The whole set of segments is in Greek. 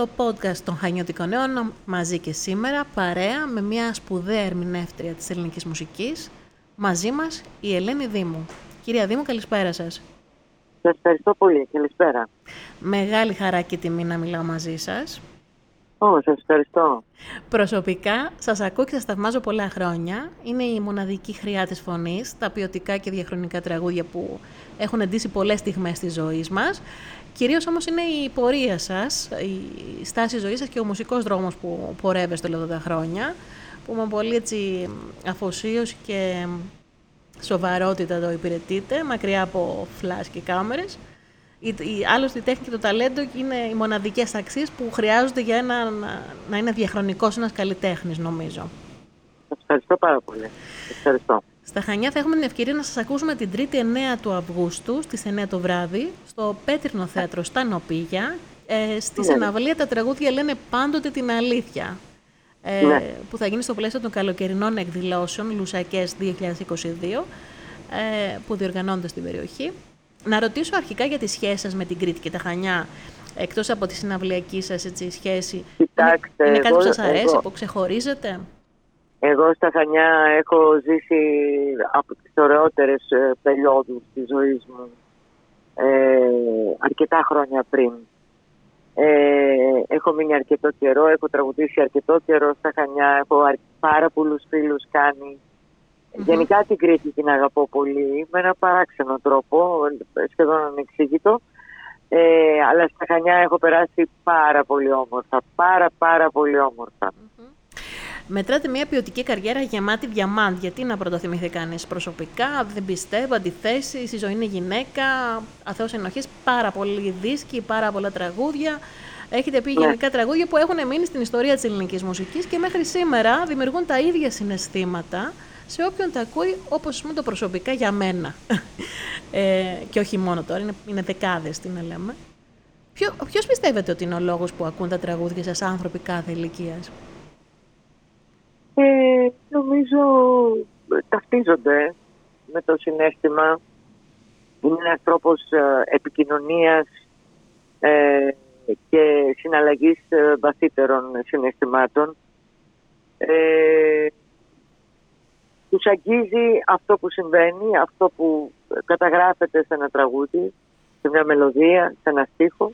στο podcast των Χανιώτικων Νέων μαζί και σήμερα παρέα με μια σπουδαία ερμηνεύτρια της ελληνικής μουσικής μαζί μας η Ελένη Δήμου. Κυρία Δήμου, καλησπέρα σας. Σας ευχαριστώ πολύ. Καλησπέρα. Μεγάλη χαρά και τιμή να μιλάω μαζί σας. Ω, σας ευχαριστώ. Προσωπικά σας ακούω και σας θαυμάζω πολλά χρόνια. Είναι η μοναδική χρειά της φωνής, τα ποιοτικά και διαχρονικά τραγούδια που έχουν εντύσει πολλές στιγμές της ζωής μας. Κυρίως όμως είναι η πορεία σας, η στάση ζωής σας και ο μουσικός δρόμος που πορεύεστε όλα τα χρόνια, που με πολύ έτσι αφοσίωση και σοβαρότητα το υπηρετείτε, μακριά από φλάς και κάμερες. Η, η, άλλωστε η τέχνη και το ταλέντο είναι οι μοναδικές αξίες που χρειάζονται για ένα, να, να είναι διαχρονικός ένας καλλιτέχνης νομίζω. Σας ευχαριστώ πάρα πολύ. Ευχαριστώ. Στα Χανιά θα έχουμε την ευκαιρία να σας ακούσουμε την 3η 9 του Αυγούστου στις 9 το βράδυ στο Πέτρινο Θέατρο στα Νοπίγια. Ε, στη ναι. τα τραγούδια λένε πάντοτε την αλήθεια. Ε, ναι. που θα γίνει στο πλαίσιο των καλοκαιρινών εκδηλώσεων Λουσακές 2022 ε, που διοργανώνονται στην περιοχή. Να ρωτήσω αρχικά για τη σχέση σας με την Κρήτη και τα Χανιά εκτός από τη συναυλιακή σας έτσι, σχέση. Κοιτάξτε, είναι, είναι κάτι που σας αρέσει, που ξεχωρίζετε; Εγώ στα Χανιά έχω ζήσει από τις ωραιότερες ε, περιόδους της ζωής μου ε, αρκετά χρόνια πριν. Ε, έχω μείνει αρκετό καιρό, έχω τραγουδήσει αρκετό καιρό στα Χανιά, έχω πάρα πολλούς φίλους Γενικά την Κρήτη την αγαπώ πολύ, με ένα παράξενο τρόπο, σχεδόν ανεξήγητο. Ε, αλλά στα Χανιά έχω περάσει πάρα πολύ όμορφα, πάρα πάρα πολύ όμορφα. Μετράτε μια ποιοτική καριέρα γεμάτη διαμάντ. Γιατί να πρωτοθυμηθεί κανείς προσωπικά, δεν πιστεύω, αντιθέσεις, η ζωή είναι γυναίκα, αθέω ενοχής, πάρα πολλοί δίσκοι, πάρα πολλά τραγούδια. Έχετε πει ναι. γενικά τραγούδια που έχουν μείνει στην ιστορία της ελληνικής μουσικής και μέχρι σήμερα δημιουργούν τα ίδια συναισθήματα σε όποιον τα ακούει, όπως μου το προσωπικά για μένα. ε, και όχι μόνο τώρα, είναι, είναι δεκάδες τι να λέμε. Ποιος πιστεύετε ότι είναι ο λόγος που ακούν τα τραγούδια σας άνθρωποι κάθε ηλικίας; Ε, νομίζω ταυτίζονται με το συνέστημα. Είναι ένας τρόπος ε, επικοινωνίας ε, και συναλλαγής ε, βαθύτερων συναισθημάτων. Ε, τους αγγίζει αυτό που συμβαίνει, αυτό που καταγράφεται σε ένα τραγούδι, σε μια μελωδία, σε ένα στίχο.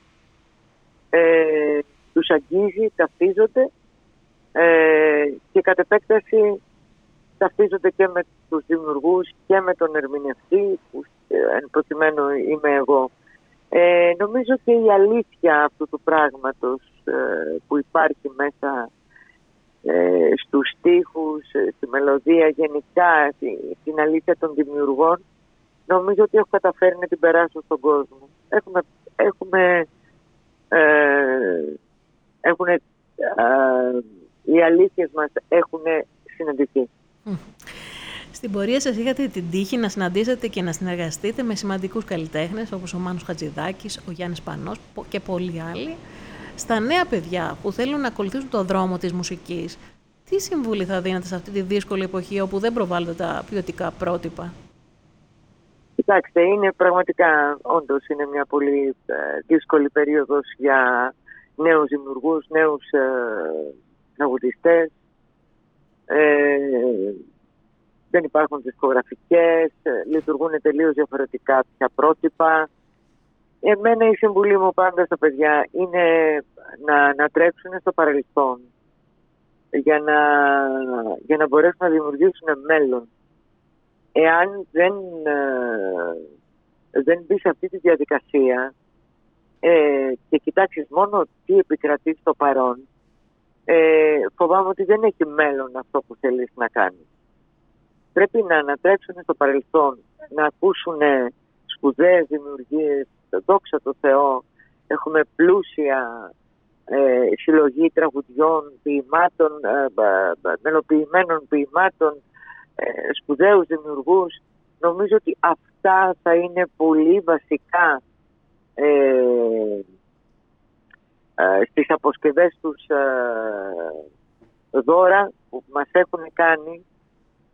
Ε, τους αγγίζει, ταυτίζονται ε, και κατ' επέκταση ταυτίζονται και με τους δημιουργούς και με τον ερμηνευτή που ε, εν προκειμένου είμαι εγώ. Ε, νομίζω και η αλήθεια αυτού του πράγματος ε, που υπάρχει μέσα ε, στους στίχους, στη μελωδία γενικά, την αλήθεια των δημιουργών νομίζω ότι έχω καταφέρει να την περάσω στον κόσμο. Έχουμε, έχουμε έχουν οι αλήθειες μας έχουν συναντηθεί. Στην πορεία σας είχατε την τύχη να συναντήσετε και να συνεργαστείτε με σημαντικούς καλλιτέχνες όπως ο Μάνος Χατζηδάκης, ο Γιάννης Πανός και πολλοί άλλοι. Στα νέα παιδιά που θέλουν να ακολουθήσουν το δρόμο της μουσικής, τι συμβουλή θα δίνετε σε αυτή τη δύσκολη εποχή όπου δεν προβάλλονται τα ποιοτικά πρότυπα; Κοιτάξτε, είναι πραγματικά, όντως είναι μια πολύ ε, δύσκολη περίοδος για νέους δημιουργούς, νέους ε, τραγουδιστές, ε, δεν υπάρχουν δισκογραφικές, ε, λειτουργούν τελείως διαφορετικά πια πρότυπα. Εμένα η συμβουλή μου πάντα στα παιδιά είναι να, να τρέξουν στο παρελθόν για να, για να μπορέσουν να δημιουργήσουν μέλλον. Εάν δεν, ε, δεν μπεις σε αυτή τη διαδικασία ε, και κοιτάξεις μόνο τι επικρατεί στο παρόν, ε, φοβάμαι ότι δεν έχει μέλλον αυτό που θέλεις να κάνεις. Πρέπει να ανατρέψουν στο παρελθόν, να ακούσουν σπουδαίες δημιουργίες, δόξα τω Θεώ, έχουμε πλούσια ε, συλλογή τραγουδιών, ποιημάτων, ε, μελοποιημένων ποιημάτων, ε, σπουδαίους δημιουργούς. Νομίζω ότι αυτά θα είναι πολύ βασικά ε, ε, στις αποσκευές τους ε, δώρα που μας έχουν κάνει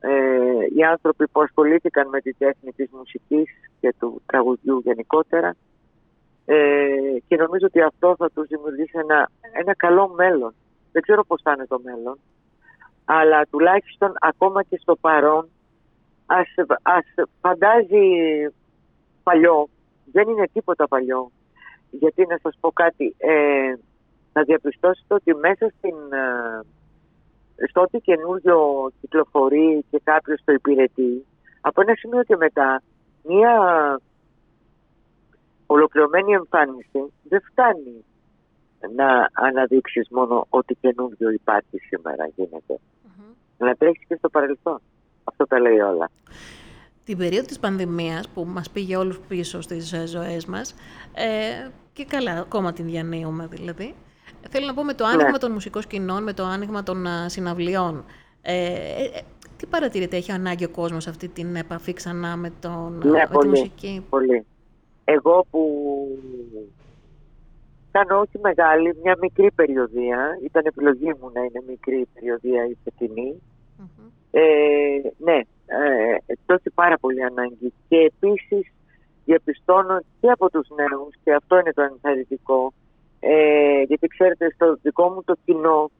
ε, οι άνθρωποι που ασχολήθηκαν με τη τέχνη της μουσικής και του τραγουδιού γενικότερα Ε, και νομίζω ότι αυτό θα τους δημιουργήσει ένα, ένα καλό μέλλον. Δεν ξέρω πώς θα είναι το μέλλον, αλλά τουλάχιστον ακόμα και στο παρόν ας, ας φαντάζει παλιό, δεν είναι τίποτα παλιό. Γιατί να σας πω κάτι, ε, να διαπιστώσετε ότι μέσα στην, ε, στο ότι καινούριο κυκλοφορεί και κάποιος το υπηρετεί, από ένα σημείο και μετά, μία ολοκληρωμένη εμφάνιση δεν φτάνει να αναδείξεις μόνο ότι καινούριο υπάρχει σήμερα γίνεται. Mm-hmm. Να τρέχεις και στο παρελθόν. Αυτό τα λέει όλα. Την περίοδο της πανδημίας που μας πήγε όλους πίσω στις ε, ζωές μας ε, και καλά, ακόμα την διανύουμε δηλαδή, θέλω να πω με το άνοιγμα ναι. των μουσικών σκηνών, με το άνοιγμα των συναυλιών. Ε, ε, τι παρατηρείτε, έχει ανάγκη ο κόσμος αυτή την επαφή ξανά με, τον, ναι, με πολύ, τη μουσική; πολύ. Εγώ που κάνω όχι μεγάλη, μια μικρή περιοδία, ήταν επιλογή μου να είναι μικρή η περιοδία η φετινή, ε, ναι, ε, έχει πάρα πολύ ανάγκη. Και επίσης διαπιστώνω και από τους νέους, και αυτό είναι το ενθαρρυντικό, ε, γιατί ξέρετε στο δικό μου το κοινό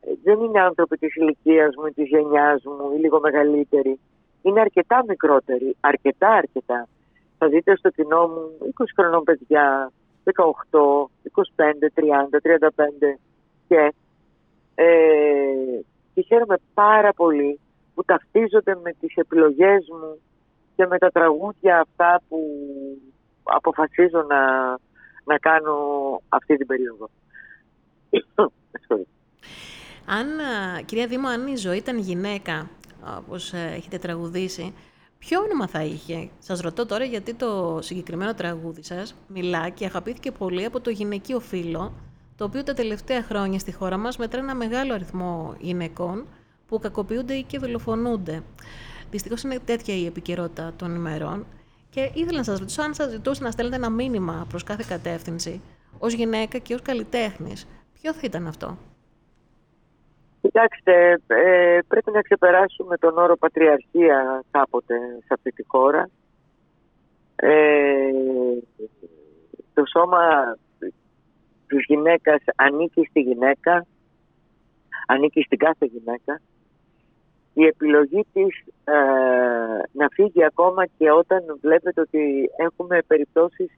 ε, δεν είναι άνθρωποι της ηλικίας μου ή της γενιάς μου ή λίγο μεγαλύτεροι. Είναι αρκετά μικρότεροι, αρκετά αρκετά. Θα δείτε στο κοινό μου 20 χρονών παιδιά, 18, 25, 30, 35 και, ε, και χαίρομαι πάρα πολύ που ταυτίζονται με τις επιλογές μου και με τα τραγούδια αυτά που αποφασίζω να, να κάνω αυτή την περίοδο. αν, κυρία Δήμο, αν η ζωή ήταν γυναίκα, όπως ε, έχετε τραγουδήσει, ποιο όνομα θα είχε; Σας ρωτώ τώρα γιατί το συγκεκριμένο τραγούδι σας μιλά και αγαπήθηκε πολύ από το γυναικείο φύλλο, το οποίο τα τελευταία χρόνια στη χώρα μας μετρά ένα μεγάλο αριθμό γυναικών που κακοποιούνται ή και δολοφονούνται. Δυστυχώς είναι τέτοια η επικαιρότητα των ημερών και ήθελα να σας ρωτήσω αν σας ζητούσε να στέλνετε ένα μήνυμα προς κάθε κατεύθυνση, ως γυναίκα και ως καλλιτέχνης. Ποιο θα ήταν αυτό; Κοιτάξτε, ε, πρέπει να ξεπεράσουμε τον όρο πατριαρχία κάποτε σε αυτή τη χώρα. Ε, το σώμα της γυναίκας ανήκει στη γυναίκα, ανήκει στην κάθε γυναίκα η επιλογή της ε, να φύγει ακόμα και όταν βλέπετε ότι έχουμε περιπτώσεις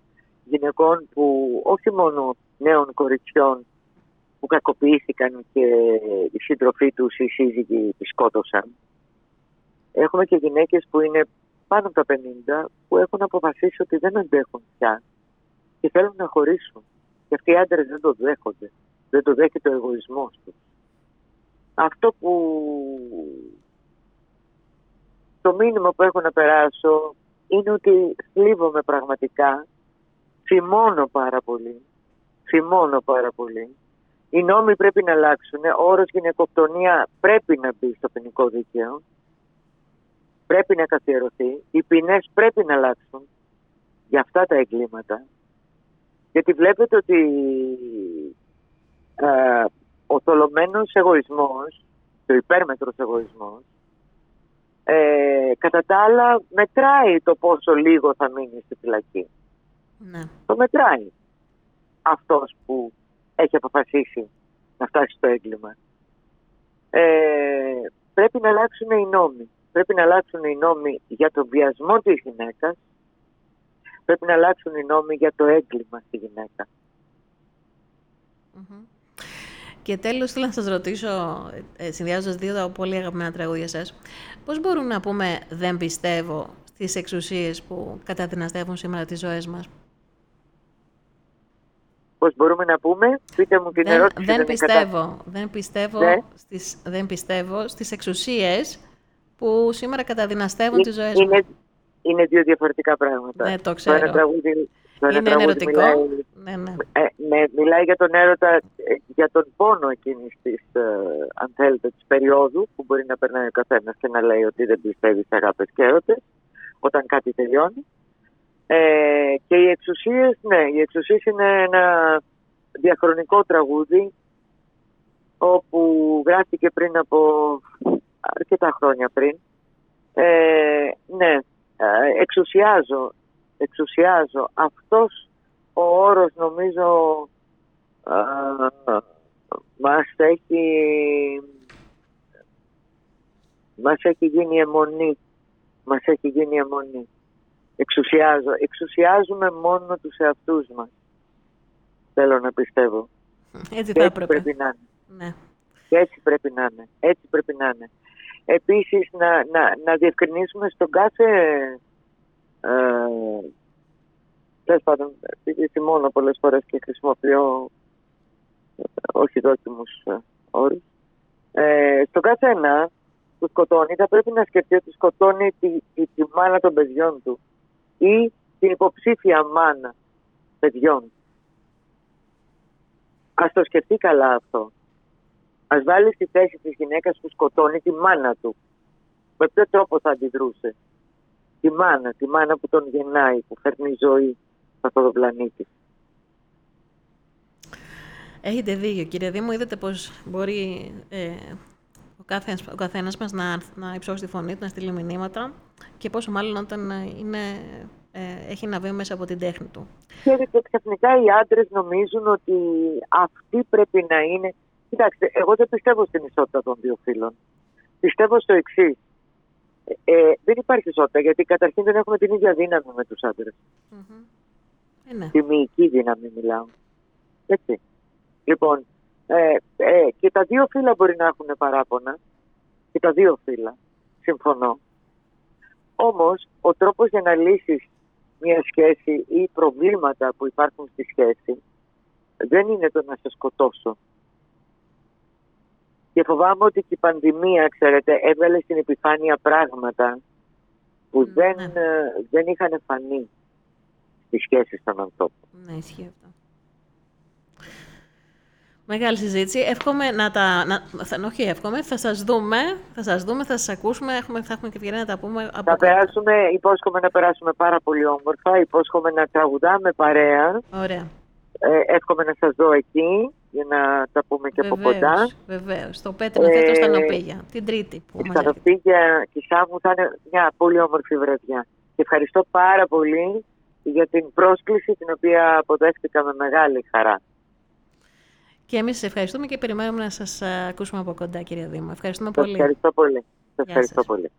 γυναικών που όχι μόνο νέων κοριτσιών που κακοποιήθηκαν και οι σύντροφοί τους οι σύζυγοι τις σκότωσαν. Έχουμε και γυναίκες που είναι πάνω από τα 50 που έχουν αποφασίσει ότι δεν αντέχουν πια και θέλουν να χωρίσουν. Και αυτοί οι άντρες δεν το δέχονται. Δεν το δέχεται ο εγωισμός τους. Αυτό που το μήνυμα που έχω να περάσω είναι ότι θλίβομαι πραγματικά, θυμώνω πάρα πολύ, θυμώνω πάρα πολύ. Οι νόμοι πρέπει να αλλάξουν, ο όρος γυναικοκτονία πρέπει να μπει στο ποινικό δίκαιο, πρέπει να καθιερωθεί, οι ποινές πρέπει να αλλάξουν. Για αυτά τα εγκλήματα. Γιατί βλέπετε ότι ε, ο θολωμένος εγωισμός, ο υπέρμετρος εγωισμός, ε, κατά τα άλλα μετράει το πόσο λίγο θα μείνει στη φυλακή. Ναι. Το μετράει αυτός που έχει αποφασίσει να φτάσει στο έγκλημα. Ε, πρέπει να αλλάξουν οι νόμοι. Πρέπει να αλλάξουν οι νόμοι για τον βιασμό της γυναίκας. Πρέπει να αλλάξουν οι νόμοι για το έγκλημα στη γυναικα και τέλος, θέλω να σας ρωτήσω, ε, συνδυάζοντας δύο πολύ αγαπημένα τραγούδια σας, πώς μπορούμε να πούμε «δεν πιστεύω» στις εξουσίες που καταδυναστεύουν σήμερα τις ζωές μας; Πώς μπορούμε να πούμε, πείτε μου την δεν, ερώτηση. Δεν, πιστεύω, δεν, πιστεύω ναι. στις, δεν πιστεύω στις εξουσίες που σήμερα καταδυναστεύουν τις ζωές είναι, μας. Είναι δύο διαφορετικά πράγματα. Ναι, το ξέρω. Το είναι ερωτικό. Μιλάει, ναι, ναι. Ε, ναι, μιλάει για τον έρωτα, ε, για τον πόνο εκείνης της, ε, αν θέλετε, της περίοδου που μπορεί να περνάει ο καθένας και να λέει ότι δεν πιστεύει σε αγάπες και έρωτες όταν κάτι τελειώνει. Ε, και οι εξουσίες, ναι, οι εξουσίες είναι ένα διαχρονικό τραγούδι όπου γράφτηκε πριν από αρκετά χρόνια πριν. Ε, ναι, εξουσιάζω εξουσιάζω αυτός ο όρος νομίζω α, μας έχει μας έχει γίνει αιμονή. Μας έχει γίνει αιμονή. Εξουσιάζω, εξουσιάζουμε μόνο τους εαυτούς μας. Θέλω να πιστεύω. Έτσι θα έτσι πρέπει να είναι. Ναι. έτσι πρέπει να είναι. Έτσι πρέπει να είναι. Επίσης να, να, να διευκρινίσουμε στον κάθε ε, Τέλος πάντων, επειδή θυμώνω πολλές φορές και χρησιμοποιώ ε, όχι δόκιμους ε, όρους. Ε, στο καθένα που σκοτώνει θα πρέπει να σκεφτεί ότι σκοτώνει τη, τη, τη μάνα των παιδιών του ή την υποψήφια μάνα παιδιών. Ας το σκεφτεί καλά αυτό. Ας βάλει στη θέση της γυναίκας που σκοτώνει τη μάνα του. Με ποιο τρόπο θα αντιδρούσε; Τη μάνα, τη μάνα που τον γεννάει, που φέρνει ζωή σε αυτό το πλανήτη. Έχετε δίκιο κύριε Δήμο, είδατε πως μπορεί ε, ο, κάθε, ο καθένας μας να, να υψώσει τη φωνή του, να στείλει μηνύματα και πόσο μάλλον όταν είναι, ε, έχει να βγει μέσα από την τέχνη του. Ξέρετε, ξαφνικά οι άντρες νομίζουν ότι αυτή πρέπει να είναι... Κοιτάξτε, εγώ δεν πιστεύω στην ισότητα των δύο φίλων. Πιστεύω στο εξής. Ε, δεν υπάρχει ισότητα γιατί καταρχήν δεν έχουμε την ίδια δύναμη με τους άντρες. Mm-hmm. Ε, ναι. Τη μυϊκή δύναμη μιλάω. Έτσι. Λοιπόν, ε, ε, και τα δύο φύλλα μπορεί να έχουν παράπονα. Και τα δύο φύλλα. Συμφωνώ. Όμως, ο τρόπος για να λύσεις μια σχέση ή προβλήματα που υπάρχουν στη σχέση δεν είναι το να σε σκοτώσω. Και φοβάμαι ότι και η πανδημία, ξέρετε, έβαλε στην επιφάνεια πράγματα που δεν, ναι. ε, δεν είχαν φανεί στις σχέσεις των ανθρώπων. Ναι, ισχύει αυτό. Μεγάλη συζήτηση. Εύχομαι να τα... Να, θα, όχι εύχομαι, θα σας δούμε, θα σας δούμε, θα σας ακούσουμε, έχουμε, θα έχουμε και ευκαιρία να τα πούμε. Από... Θα περάσουμε, υπόσχομαι να περάσουμε πάρα πολύ όμορφα, υπόσχομαι να τραγουδάμε παρέα. Ωραία. Ε, εύχομαι να σας δω εκεί για να τα πούμε και βεβαίως, από κοντά. Βεβαίως, στο Πέτρο ε, θέτω στα Νοπίγια, την Τρίτη. Που η Στανοπίγια και η Σάμου θα είναι μια πολύ όμορφη βραδιά. Και ευχαριστώ πάρα πολύ για την πρόσκληση την οποία αποδέχτηκα με μεγάλη χαρά. Και εμείς σας ευχαριστούμε και περιμένουμε να σας ακούσουμε από κοντά, κυρία Δήμα. Ευχαριστούμε πολύ. Ευχαριστώ πολύ. Σας ευχαριστώ πολύ.